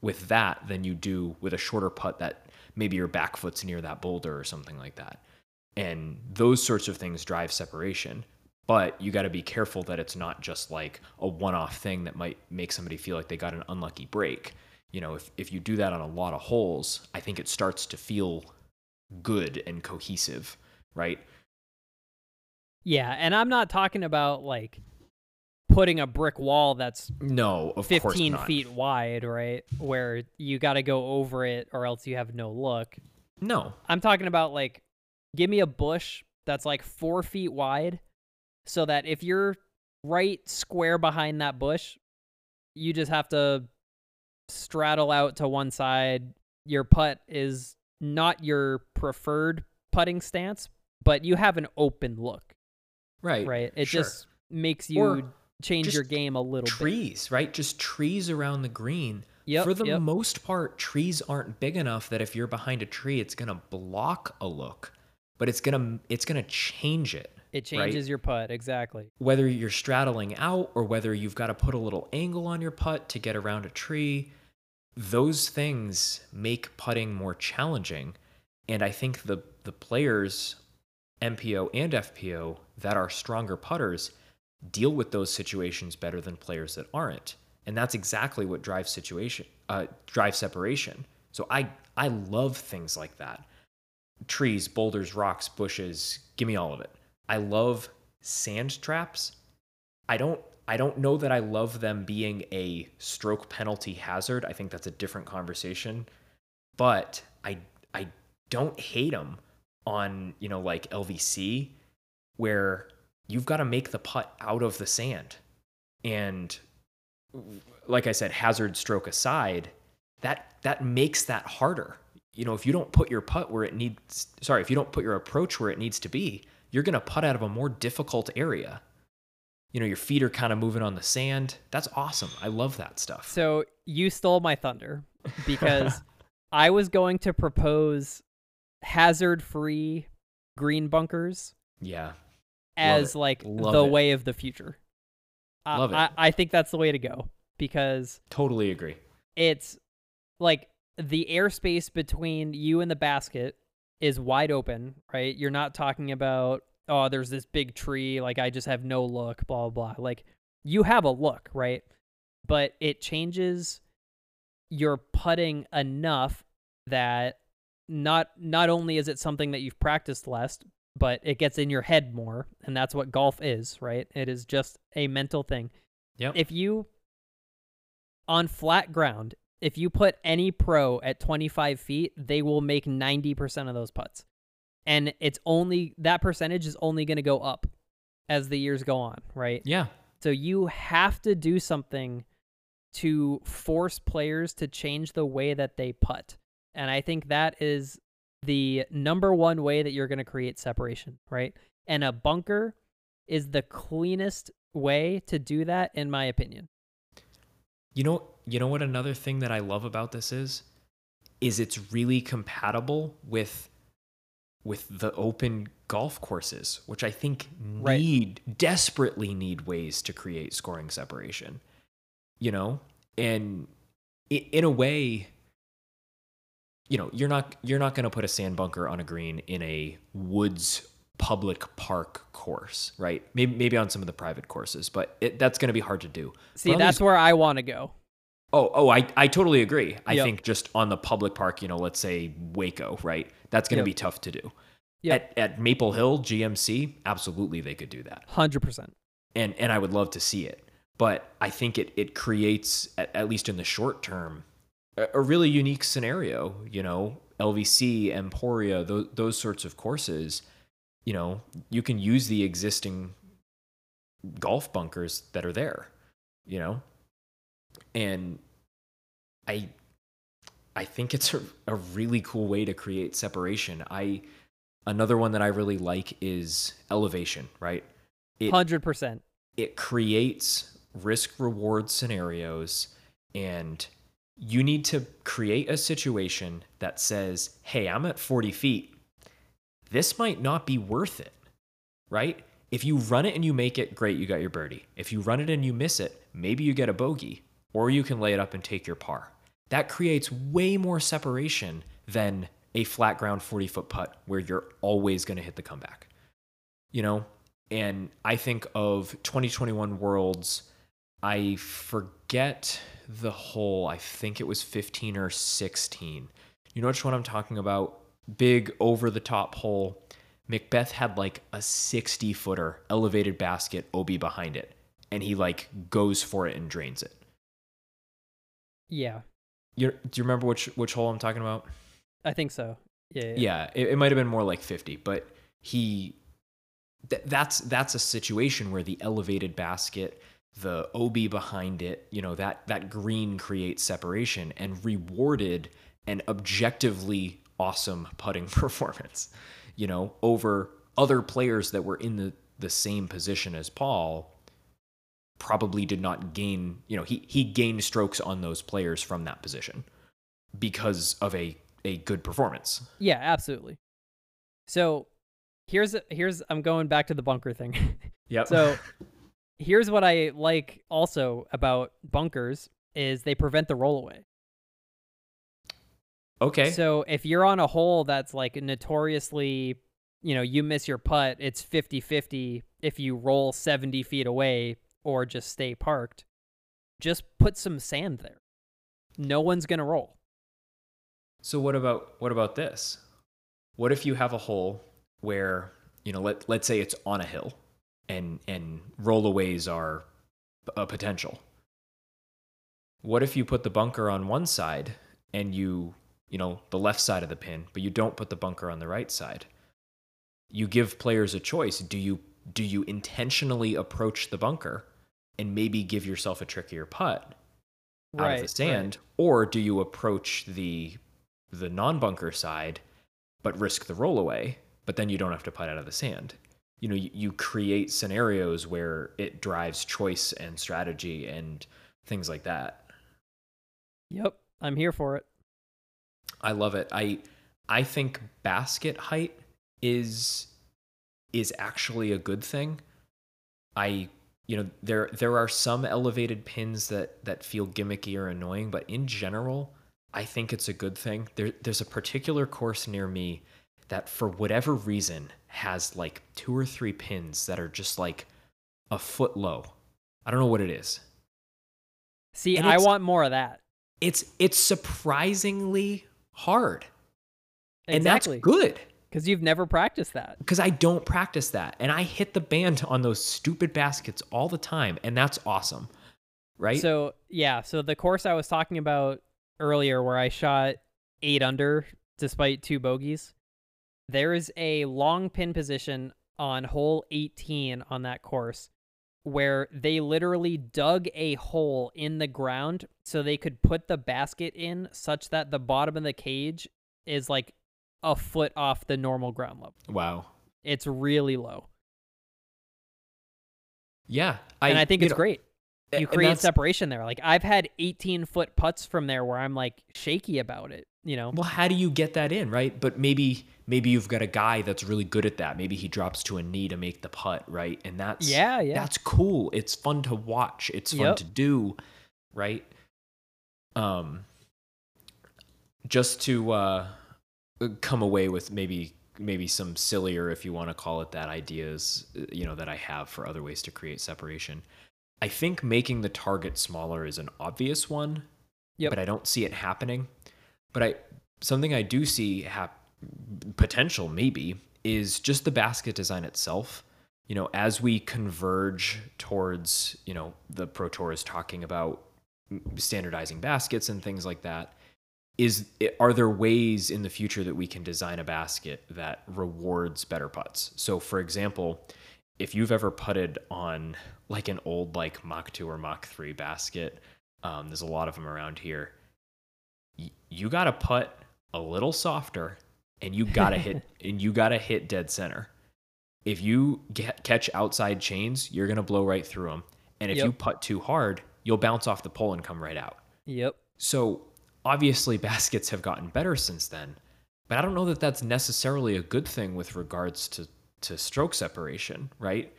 with that than you do with a shorter putt that maybe your back foot's near that boulder or something like that. And those sorts of things drive separation. But you got to be careful that it's not just like a one off thing that might make somebody feel like they got an unlucky break. You know, if, if you do that on a lot of holes, I think it starts to feel good and cohesive, right? Yeah, and I'm not talking about like putting a brick wall that's No, of 15 not. feet wide, right? Where you got to go over it or else you have no look. No. I'm talking about like, give me a bush that's like four feet wide so that if you're right square behind that bush, you just have to straddle out to one side. Your putt is not your preferred putting stance, but you have an open look, Right. right? It sure. just makes you Or change your game a little bit. trees, right? Just trees around the green. Yep, For the yep. most part, trees aren't big enough that if you're behind a tree, it's gonna block a look, but it's gonna it's gonna change it. It right? changes your putt, exactly. Whether you're straddling out or whether you've got to put a little angle on your putt to get around a tree, those things make putting more challenging. And I think the the players, MPO and FPO, that are stronger putters deal with those situations better than players that aren't. And that's exactly what drives situation uh, drive separation. So I I love things like that. Trees, boulders, rocks, bushes, give me all of it. I love sand traps. I don't I don't know that I love them being a stroke penalty hazard. I think that's a different conversation. But I I don't hate them on, you know, like LVC where you've got to make the putt out of the sand. And like I said, hazard stroke aside, that that makes that harder. You know, if you don't put your putt where it needs sorry, if you don't put your approach where it needs to be, you're going to putt out of a more difficult area. You know, your feet are kind of moving on the sand. That's awesome. I love that stuff. So you stole my thunder because I was going to propose hazard-free green bunkers yeah. as like Love the it. way of the future. Love it. I, I think that's the way to go because Totally agree. it's like the airspace between you and the basket is wide open, right? You're not talking about oh, there's this big tree, like I just have no look, blah blah blah. Like you have a look, right? But it changes your putting enough that not not only is it something that you've practiced less, but it gets in your head more, and that's what golf is, right? It is just a mental thing Yep. if you on flat ground, if you put any pro at 25 feet, they will make 90% of those putts. And it's only that percentage is only going to go up as the years go on, right? yeah. So you have to do something to force players to change the way that they putt. And I think that is the number one way that you're going to create separation, right? And a bunker is the cleanest way to do that in my opinion. You know, you know what another thing that I love about this is is it's really compatible with with the open golf courses, which I think Right. need desperately need ways to create scoring separation. You know, and in a way, you know, you're not you're not going to put a sand bunker on a green in a woods public park course, right? Maybe maybe on some of the private courses, but it, that's going to be hard to do. See, that's these- where I want to go. Oh, oh, I, I totally agree. I Yep. think just on the public park, you know, let's say Waco, right? That's going to Yep. be tough to do. Yep. At, at Maple Hill, GMC, absolutely they could do that. 100%. And and I would love to see it. But I think it it creates at, at least in the short term a, a really unique scenario, you know, LVC, Emporia, those those sorts of courses, you know, you can use the existing golf bunkers that are there, you know? And I I think it's a, a really cool way to create separation. I another one that I really like is elevation, right? It 100%. it creates risk reward scenarios and you need to create a situation that says, hey, I'm at 40 feet. This might not be worth it, right? If you run it and you make it, great, you got your birdie. If you run it and you miss it, maybe you get a bogey, or you can lay it up and take your par. That creates way more separation than a flat ground 40 foot putt where you're always going to hit the comeback. You know, and I think of 2021 Worlds, I forget the hole, I think it was 15 or 16. You know which one I'm talking about? Big over the top hole. McBeth had like a 60 footer elevated basket, OB behind it, and he like goes for it and drains it. Yeah. You, do you remember which which hole I'm talking about? I think so. Yeah. Yeah. Yeah, it, it might have been more like 50, but he th- that's that's a situation where the elevated basket, the OB behind it, you know, that that green creates separation and rewarded an objectively awesome putting performance, you know, over other players that were in the the same position as Paul probably did not gain, you know, he he gained strokes on those players from that position because of a a good performance. Yeah, absolutely. So here's here's I'm going back to the bunker thing. Yep. So here's what I like also about bunkers is they prevent the rollaway. okay. So if you're on a hole that's like notoriously, you know, you miss your putt, it's 50-50 if you roll 70 feet away or just stay parked. Just put some sand there. No one's going to roll. So what about what about this? What if you have a hole where, you know, let let's say it's on a hill and and rollaways are a potential. What if you put the bunker on one side and you, you know, the left side of the pin, but you don't put the bunker on the right side? You give players a choice. Do you do you intentionally approach the bunker and maybe give yourself a trickier putt out of the sand, or do you approach the the non-bunker side but risk the rollaway, but then you don't have to putt out of the sand? You know, you, you create scenarios where it drives choice and strategy and things like that. Yep, I'm here for it. I love it. I I think basket height is is actually a good thing. I you know there there are some elevated pins that that feel gimmicky or annoying, but in general, I think it's a good thing. There there's a particular course near me that for whatever reason has like two or three pins that are just like a foot low. I don't know what it is. See, And I want more of that. It's it's surprisingly hard. And that's good. Because you've never practiced that. because I don't practice that. And I hit the band on those stupid baskets all the time. And that's awesome. Right? So yeah, so the course I was talking about earlier, where I shot eight under despite two bogeys, there is a long pin position on hole 18 on that course where they literally dug a hole in the ground so they could put the basket in such that the bottom of the cage is like a foot off the normal ground level. wow. It's really low. Yeah. and I think it's know, great. you create separation there. Like I've had 18 foot putts from there where I'm like shaky about it. You know, Well, how do you get that in, right? But maybe maybe you've got a guy that's really good at that. Maybe he drops to a knee to make the putt, right? And that's Yeah, yeah. That's cool. It's fun to watch. It's fun Yep. to do, right? Um just to uh come away with maybe maybe some sillier if you want to call it that ideas uh, you know that I have for other ways to create separation. I think making the target smaller is an obvious one, Yep. but I don't see it happening. But I something I do see hap- potential maybe is just the basket design itself. You know, as we converge towards, you know, the Pro Tour is talking about standardizing baskets and things like that. Is are there ways in the future that we can design a basket that rewards better putts? So, for example, if you've ever putted on like an old like Mach 2 or Mach 3 basket, um, there's a lot of them around here. Y- you got to putt a little softer, and you got to hit and you got to hit dead center. If you get, catch outside chains, you're gonna blow right through them. And if Yep. you putt too hard, you'll bounce off the pole and come right out. yep. So obviously, baskets have gotten better since then, but I don't know that that's necessarily a good thing with regards to to stroke separation, right?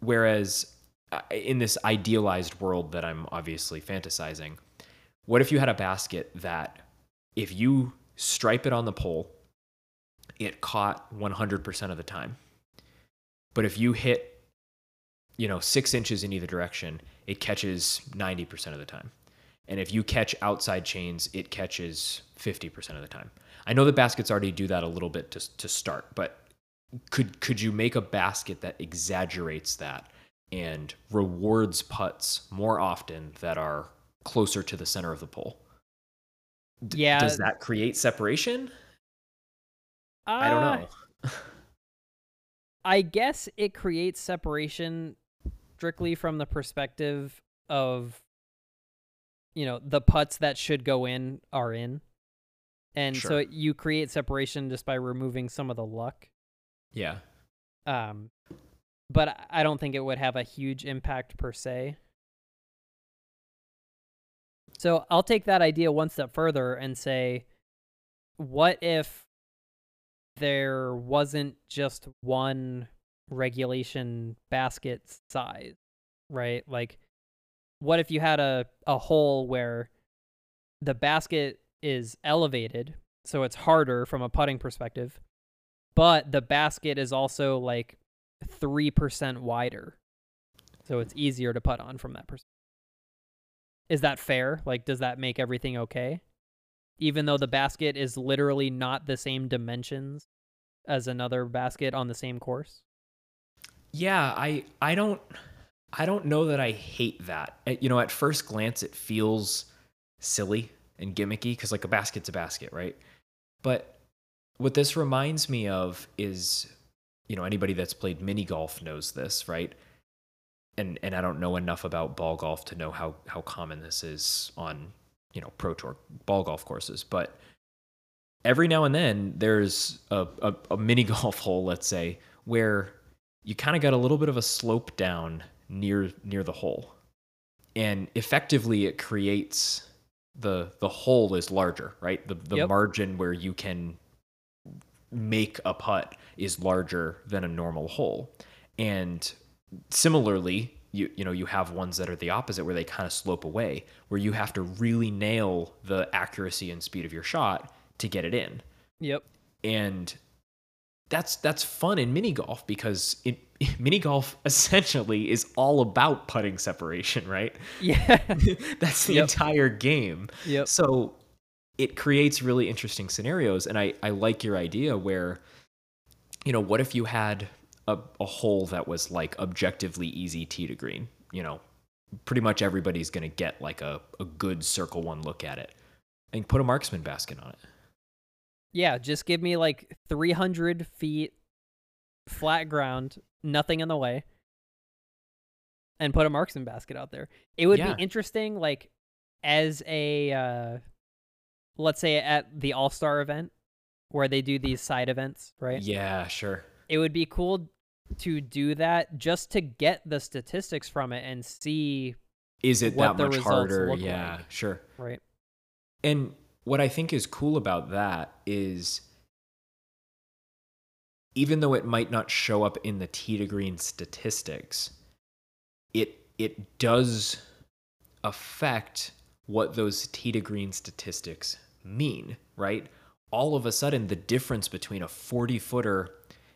Whereas uh, in this idealized world that I'm obviously fantasizing, what if you had a basket that if you stripe it on the pole, it caught 100% of the time. But if you hit, you know, six inches in either direction, it catches 90% of the time. And if you catch outside chains, it catches 50% of the time. I know the baskets already do that a little bit to, to start, but could could you make a basket that exaggerates that and rewards putts more often that are closer to the center of the pole? D- Yeah. Does that create separation? I Uh, don't know. I guess it creates separation strictly from the perspective of you know, the putts that should go in are in. And so you create separation just by removing some of the luck. yeah. Um but I- I don't think it would have a huge impact per se. So I'll take that idea one step further and say, what if there wasn't just one regulation basket size, right? Like, what if you had a, a hole where the basket is elevated, so it's harder from a putting perspective, but the basket is also like 3% wider. So it's easier to putt on from that perspective. Is that fair? Like, does that make everything okay? Even though the basket is literally not the same dimensions as another basket on the same course? Yeah, I I don't I don't know that I hate that. At- You know, at first glance it feels silly and gimmicky cuz like a basket's a basket, right? But what this reminds me of is you know, anybody that's played mini golf knows this, right? And and I don't know enough about ball golf to know how how common this is on, you know, pro tour ball golf courses, but every now and then there's a, a, a mini golf hole, let's say, where you kind of got a little bit of a slope down near near the hole and effectively it creates the the hole is larger right the the Yep. margin where you can make a putt is larger than a normal hole and similarly you you know you have ones that are the opposite where they kind of slope away where you have to really nail the accuracy and speed of your shot to get it in Yep. and that's that's fun in mini golf because it mini golf essentially is all about putting separation, right? Yeah. that's the Yep. entire game. yep. So it creates really interesting scenarios, and I I like your idea where, you know, what if you had a, a hole that was like objectively easy tee to green, you know, pretty much everybody's gonna get like a, a good circle one look at it, and put a marksman basket on it. Yeah, just give me like 300 feet flat ground, nothing in the way, and put a marksman basket out there. It would Yeah. be interesting, like, as a, uh, let's say at the All Star event where they do these side events, right? Yeah, sure. It would be cool to do that just to get the statistics from it and see, Is it what that the much harder? Yeah, like. sure. right? And what I think is cool about that is even though it might not show up in the tee to green statistics, it it does affect what those tee to green statistics mean, right? All of a sudden, the difference between a 40 footer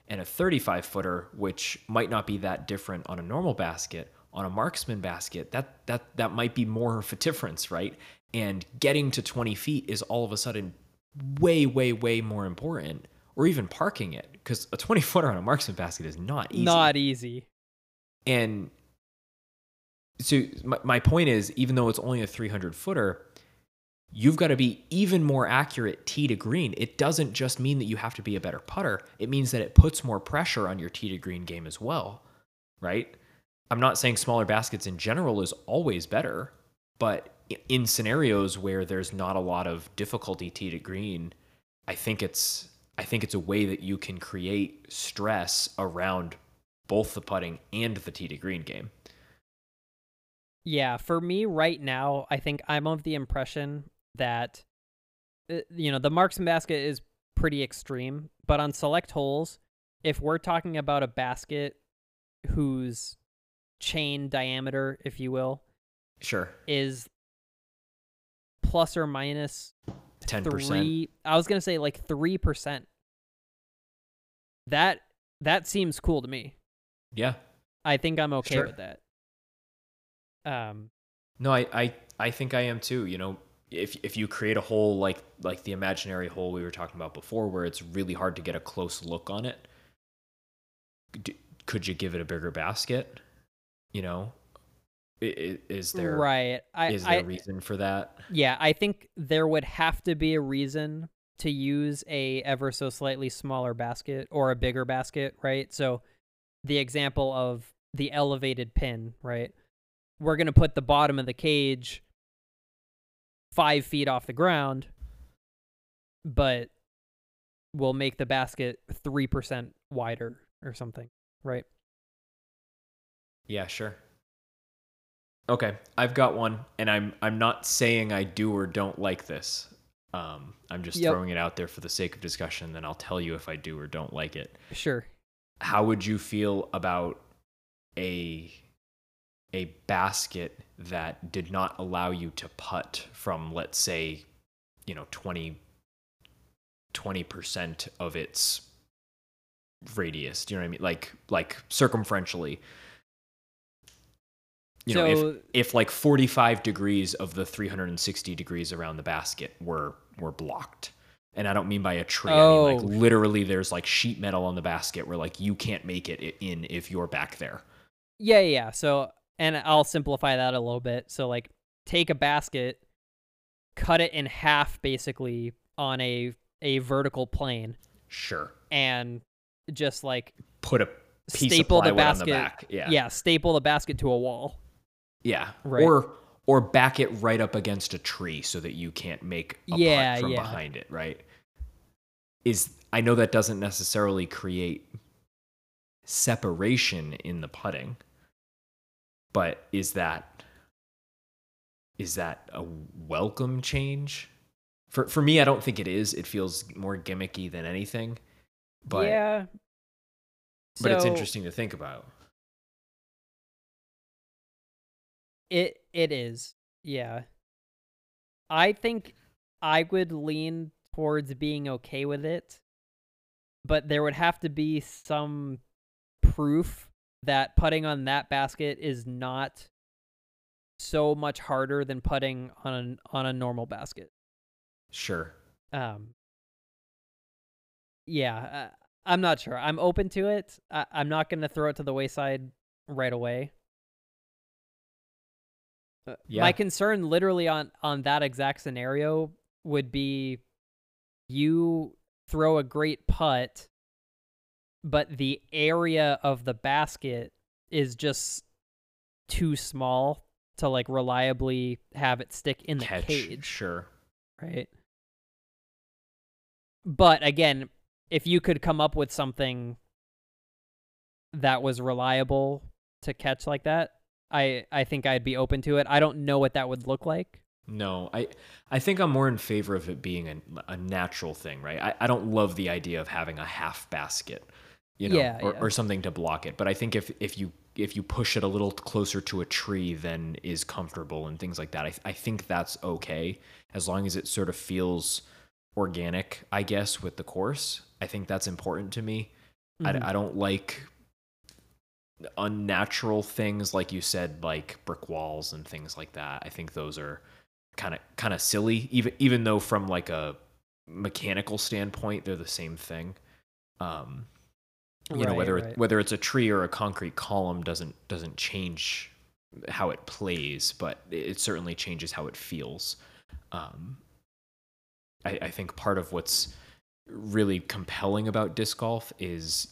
and a 35 footer, which might not be that different on a normal basket, on a marksman basket, that that that might be more of a difference, right? And getting to 20 feet is all of a sudden way, way, way more important, or even parking it, because a 20 footer on a marksman basket is not easy. Not easy. And so my, my point is, even though it's only a 300 footer, you've got to be even more accurate tee to green. It doesn't just mean that you have to be a better putter. It means that it puts more pressure on your tee to green game as well, right? I'm not saying smaller baskets in general is always better, but in scenarios where there's not a lot of difficulty tee to green, I think it's I think it's a way that you can create stress around both the putting and the tee to green game. Yeah, for me right now, I think I'm of the impression that uh, you know, the marksman basket is pretty extreme, but on select holes, if we're talking about a basket whose chain diameter, if you will, Sure. is plus or minus 10%. three. I was gonna say like three percent. That that seems cool to me. Yeah. I think I'm okay Sure. with that. Um, No, I, I I think I am too. You know, if if you create a hole like like the imaginary hole we were talking about before, where it's really hard to get a close look on it, d- could you give it a bigger basket? You know, is there right. I, is there I a reason for that? yeah, I think there would have to be a reason to use a ever so slightly smaller basket or a bigger basket, right? So the example of the elevated pin, right? We're gonna put the bottom of the cage five feet off the ground, but we'll make the basket three percent wider or something, right? Yeah, sure. Okay, I've got one, and I'm I'm not saying I do or don't like this. Um, I'm just Yep. throwing it out there for the sake of discussion. Then I'll tell you if I do or don't like it. Sure. how would you feel about a a basket that did not allow you to putt from let's say you know 20 20% of its radius do you know what i mean like like circumferentially you know so if if like 45 degrees of the 360 degrees around the basket were were blocked and i don't mean by a tree i mean like Oh. literally there's like sheet metal on the basket where like you can't make it in if you're back there Yeah, yeah. So, and I'll simplify that a little bit. So, like, take a basket, cut it in half, basically on a a vertical plane, sure and just like put a piece staple of the basket. on the back yeah yeah, staple the basket to a wall. Yeah Right. or or back it right up against a tree so that you can't make a Yeah, putt from yeah. behind it right is i know that doesn't necessarily create separation in the putting but is that is that a welcome change for for me i don't think it is it feels more gimmicky than anything but yeah. but it's interesting to think about It it is. Yeah. I think I would lean towards being okay with it, but there would have to be some proof that putting on that basket is not so much harder than putting on a, on a normal basket. sure Um Yeah, uh, I'm not sure. I'm open to it. I, I'm not going to throw it to the wayside right away. Uh, Yeah. My concern literally on on that exact scenario would be you throw a great putt but the area of the basket is just too small to like reliably have it stick in the catch cage, sure right? But again, if you could come up with something that was reliable to catch like that, I I think I'd be open to it. I don't know what that would look like. No, I I think I'm more in favor of it being a, a natural thing, right? I, I don't love the idea of having a half basket, you know, Yeah, or, yeah. or something to block it. But I think if if you if you push it a little closer to a tree than is comfortable and things like that, I I think that's okay as long as it sort of feels organic, I guess, with the course. I think that's important to me. Mhm. I, I don't like unnatural things like you said like brick walls and things like that. I think those are kind of kind of silly even even though from like a mechanical standpoint they're the same thing. Um you know whether right. it, whether it's a tree or a concrete column doesn't doesn't change how it plays but it certainly changes how it feels. Um i i think part of what's really compelling about disc golf is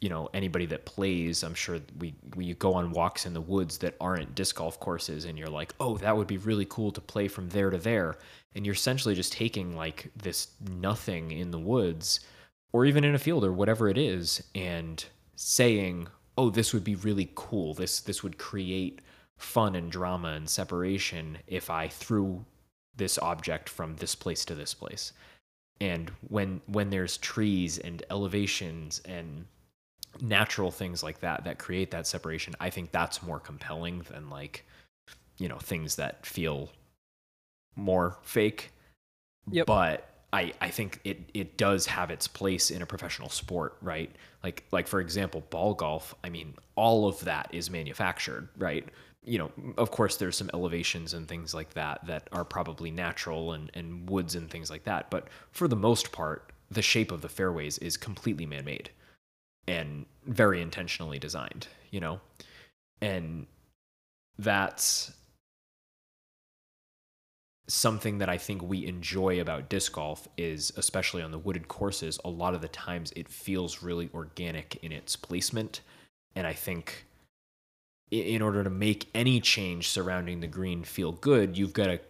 you know anybody that plays i'm sure we we go on walks in the woods that aren't disc golf courses and you're like oh that would be really cool to play from there to there. And you're essentially just taking like this nothing in the woods or even in a field or whatever it is and saying oh this would be really cool. This this would create fun and drama and separation if i threw this object from this place to this place. And when when there's trees and elevations and natural things like that that create that separation, I think that's more compelling than like, you know, things that feel more fake. Yep. But I, I think it, it does have its place in a professional sport, right? Like like for example, ball golf. I mean, all of that is manufactured, right? You know, of course, there's some elevations and things like that that are probably natural and, and woods and things like that. But for the most part, the shape of the fairways is completely man-made and very intentionally designed, you know? And that's something that I think we enjoy about disc golf is especially on the wooded courses, a lot of the times it feels really organic in its placement. And I think in order to make any change surrounding the green feel good, you've got to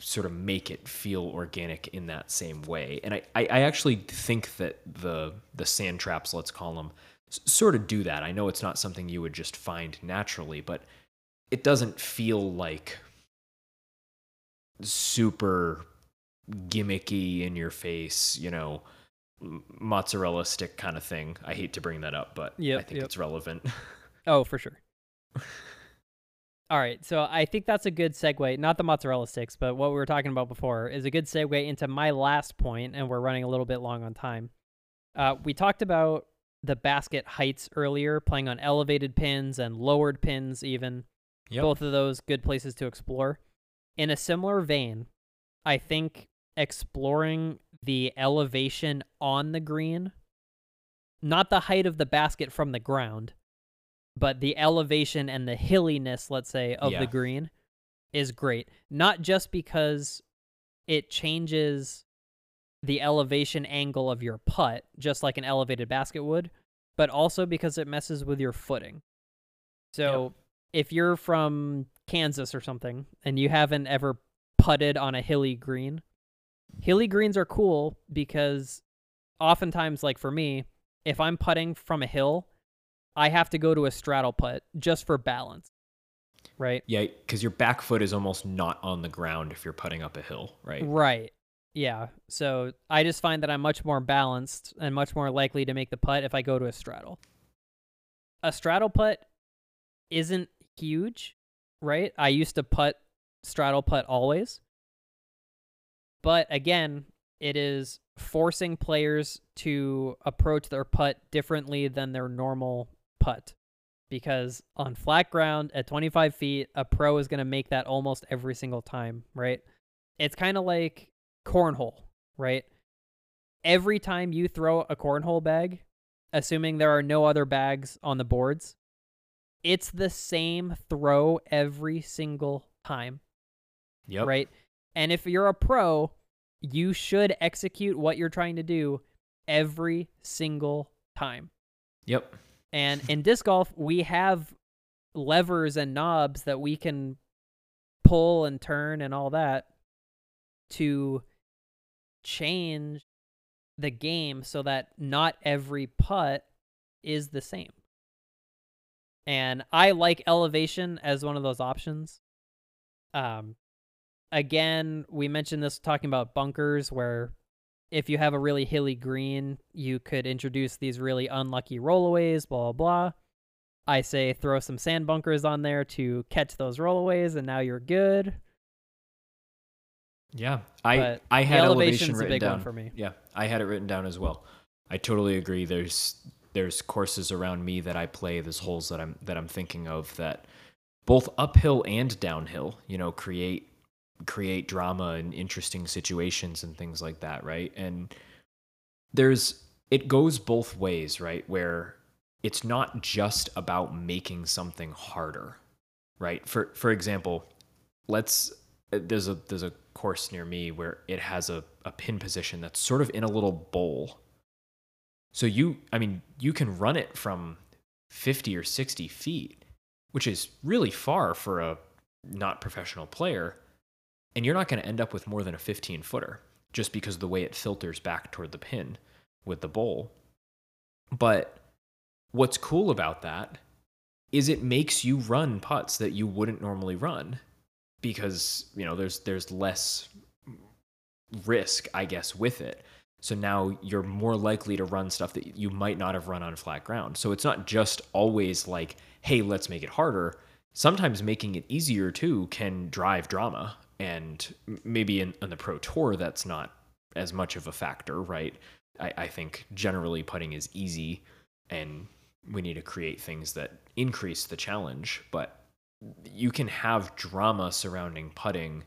sort of make it feel organic in that same way. And I, I, actually think that the the sand traps, let's call them, sort of do that. I know it's not something you would just find naturally, but it doesn't feel like super gimmicky in your face, you know, mozzarella stick kind of thing. I hate to bring that up, but yep, I think yep. it's relevant. Oh, for sure. All right, so I think that's a good segue. Not the mozzarella sticks, but what we were talking about before is a good segue into my last point, and we're running a little bit long on time. Uh, we talked about the basket heights earlier, playing on elevated pins and lowered pins, even. Yep. Both of those good places to explore. In a similar vein, I think exploring the elevation on the green, not the height of the basket from the ground, but the elevation and the hilliness, let's say, of yeah. the green is great. Not just because it changes the elevation angle of your putt, just like an elevated basket would, but also because it messes with your footing. So if you're from Kansas or something and you haven't ever putted on a hilly green, hilly greens are cool because oftentimes, like for me, if I'm putting from a hill, I have to go to a straddle putt just for balance. Right? Yeah, because your back foot is almost not on the ground if you're putting up a hill, right? Right. Yeah. So I just find that I'm much more balanced and much more likely to make the putt if I go to a straddle. A straddle putt isn't huge, right? I used to putt straddle putt always. But again, it is forcing players to approach their putt differently than their normal putt. Because on flat ground at 25 feet, a pro is going to make that almost every single time, right? It's kind of like cornhole, right? Every time you throw a cornhole bag, assuming there are no other bags on the boards, it's the same throw every single time. Yep. Right? And if you're a pro, you should execute what you're trying to do every single time. Yep. And in disc golf, we have levers and knobs that we can pull and turn and all that to change the game so that not every putt is the same. And I like elevation as one of those options. Um, again, we mentioned this talking about bunkers where if you have a really hilly green, you could introduce these really unlucky rollaways, blah, blah, blah. I say throw some sand bunkers on there to catch those rollaways, and now you're good. Yeah, I but I had elevation written down for me. Yeah, I had it written down as well. I totally agree. There's there's courses around me that I play. There's holes that I'm that I'm thinking of that both uphill and downhill, you know, create create drama and interesting situations and things like that, right? And there's it goes both ways, right? Where it's not just about making something harder, right? For for example, let's there's a there's a course near me where it has a, a pin position that's sort of in a little bowl. So you I mean, you can run it from 50 or 60 feet, which is really far for a not professional player and you're not going to end up with more than a 15 footer just because of the way it filters back toward the pin with the bowl. But what's cool about that is it makes you run putts that you wouldn't normally run because, you know, there's there's less risk, I guess, with it. So now you're more likely to run stuff that you might not have run on flat ground. So it's not just always like, hey, let's make it harder. Sometimes making it easier too can drive drama. And maybe in, in the Pro Tour, that's not as much of a factor, right? I, I think generally putting is easy and we need to create things that increase the challenge. But you can have drama surrounding putting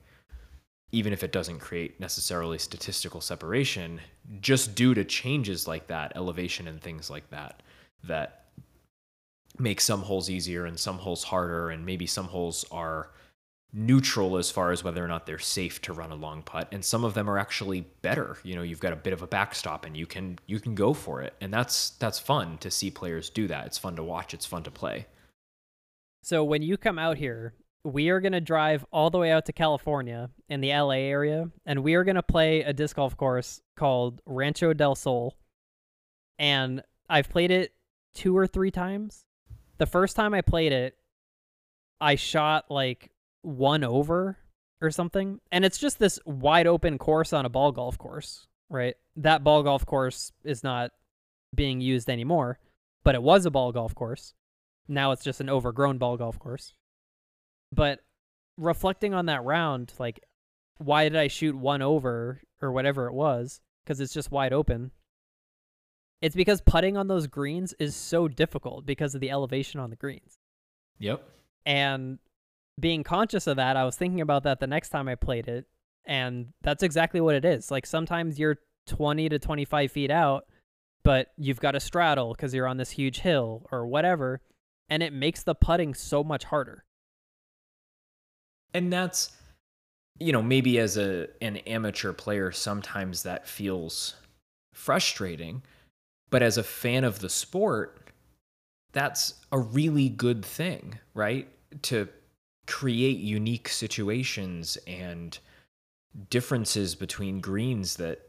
even if it doesn't create necessarily statistical separation, just due to changes like that, elevation and things like that, that make some holes easier and some holes harder, and maybe some holes are neutral as far as whether or not they're safe to run a long putt and some of them are actually better you know you've got a bit of a backstop and you can you can go for it and that's that's fun to see players do that it's fun to watch it's fun to play so when you come out here we are going to drive all the way out to California in the LA area, and we are going to play a disc golf course called Rancho del Sol. And I've played it two or three times. The first time I played it, I shot like one over or something. And it's just this wide open course on a ball golf course, right? That ball golf course is not being used anymore, but it was a ball golf course. Now it's just an overgrown ball golf course. But reflecting on that round, like, why did I shoot one over or whatever it was? Because it's just wide open. It's because putting on those greens is so difficult because of the elevation on the greens. Yep. And being conscious of that, I was thinking about that the next time I played it. And that's exactly what it is. Like sometimes you're 20 to 25 feet out, but you've got to straddle because you're on this huge hill or whatever. And it makes the putting so much harder and that's you know maybe as a an amateur player sometimes that feels frustrating but as a fan of the sport that's a really good thing right to create unique situations and differences between greens that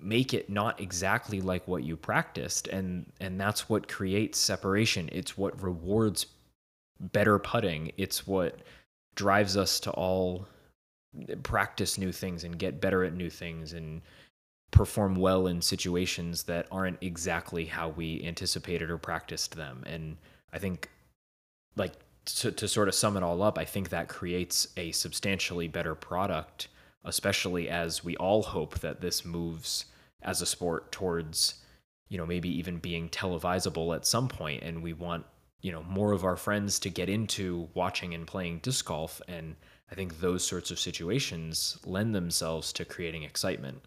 make it not exactly like what you practiced and and that's what creates separation it's what rewards better putting it's what drives us to all practice new things and get better at new things and perform well in situations that aren't exactly how we anticipated or practiced them. And I think, like, to, to sort of sum it all up, I think that creates a substantially better product, especially as we all hope that this moves as a sport towards, you know, maybe even being televisable at some point, and we want you know more of our friends to get into watching and playing disc golf and i think those sorts of situations lend themselves to creating excitement.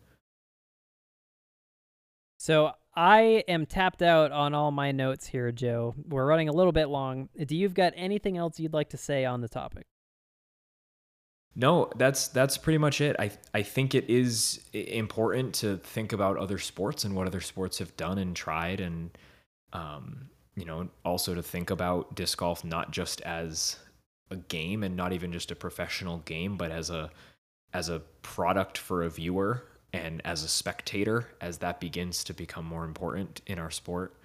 So i am tapped out on all my notes here joe. We're running a little bit long. Do you've got anything else you'd like to say on the topic? No that's that's pretty much it. I i think it is important to think about other sports and what other sports have done and tried and um you know, also to think about disc golf not just as a game and not even just a professional game, but as a as a product for a viewer and as a spectator as that begins to become more important in our sport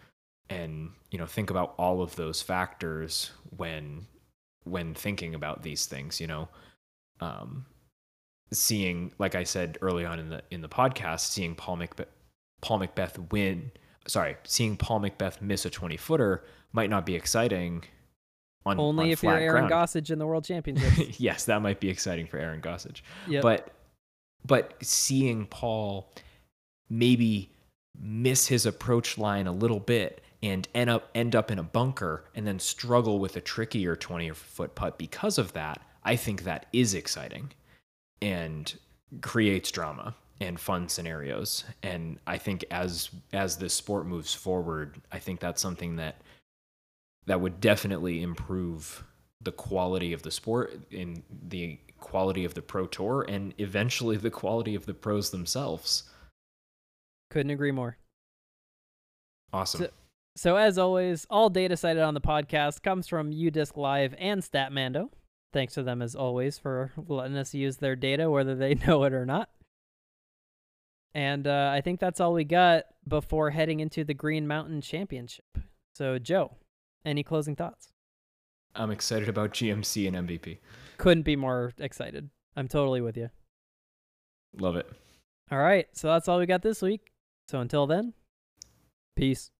and you know think about all of those factors when when thinking about these things you know um seeing like i said early on in the in the podcast seeing Paul McBeth Paul McBeth win sorry, seeing Paul McBeth miss a 20 footer might not be exciting. On, Only on if you're Aaron ground. Gossage in the World Championship. yes, that might be exciting for Aaron Gossage. Yep. But but seeing Paul maybe miss his approach line a little bit and end up end up in a bunker and then struggle with a trickier 20 foot putt because of that, I think that is exciting and creates drama and fun scenarios. And I think as as this sport moves forward, I think that's something that that would definitely improve the quality of the sport in the quality of the pro tour and eventually the quality of the pros themselves. Couldn't agree more. Awesome. So, so as always, all data cited on the podcast comes from UDisc Live and Statmando. Thanks to them as always for letting us use their data, whether they know it or not. And uh, I think that's all we got before heading into the Green Mountain Championship. So, Joe, any closing thoughts? I'm excited about GMC and MVP. Couldn't be more excited. I'm totally with you. Love it. All right. So that's all we got this week. So until then, peace.